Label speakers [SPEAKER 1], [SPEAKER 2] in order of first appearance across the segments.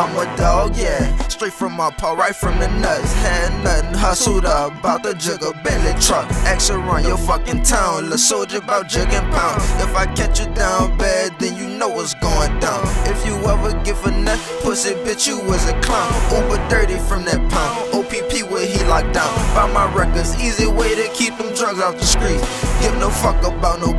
[SPEAKER 1] I'm a dog, yeah. Straight from my paw, right from the nuts. Had nothing, hustled up, about the jigger Bentley truck. Action run your fucking town, little soldier about jigging pound. If I catch you down bad, then you know what's going down. If you ever give a nut, pussy bitch, you was a clown. Uber dirty from that pound. OPP where he locked down. Buy my records, easy way to keep them drugs off the streets. Give no fuck about no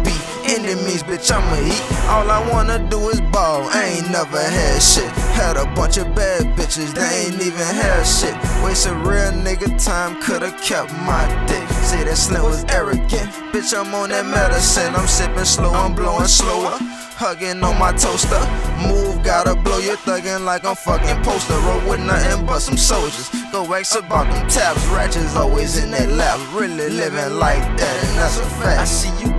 [SPEAKER 1] bitch, I'ma eat. All I wanna do is ball. I ain't never had shit. Had a bunch of bad bitches, they ain't even had shit. Waste a real nigga time, could've kept my dick. Say that Slim was arrogant. Bitch, I'm on that medicine. I'm sipping slow, I'm blowing slower hugging on my toaster. Move, gotta blow your thuggin' like I'm fucking poster. Roll with nothing but some soldiers. Go wax about them tabs. Ratchets always in that lap. Really living like that, and that's a fact. I see you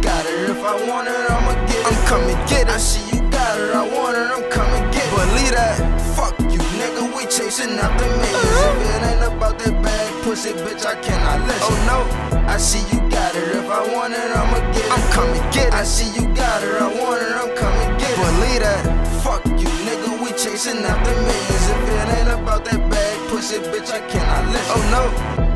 [SPEAKER 1] get it. I see you got it. I want it. I'm coming get it. Believe that. Fuck you, nigga. We chasing after millions. If uh-huh. it ain't about that bag, pussy, bitch, I cannot listen. Oh no, I see you got it. If I want it, I'ma get it. I'm coming get it. I see you got it. I want it. I'm coming get it. Believe that. Fuck you, nigga. We chasing after millions. If it ain't about that bag, pussy, bitch, I cannot listen. Oh no.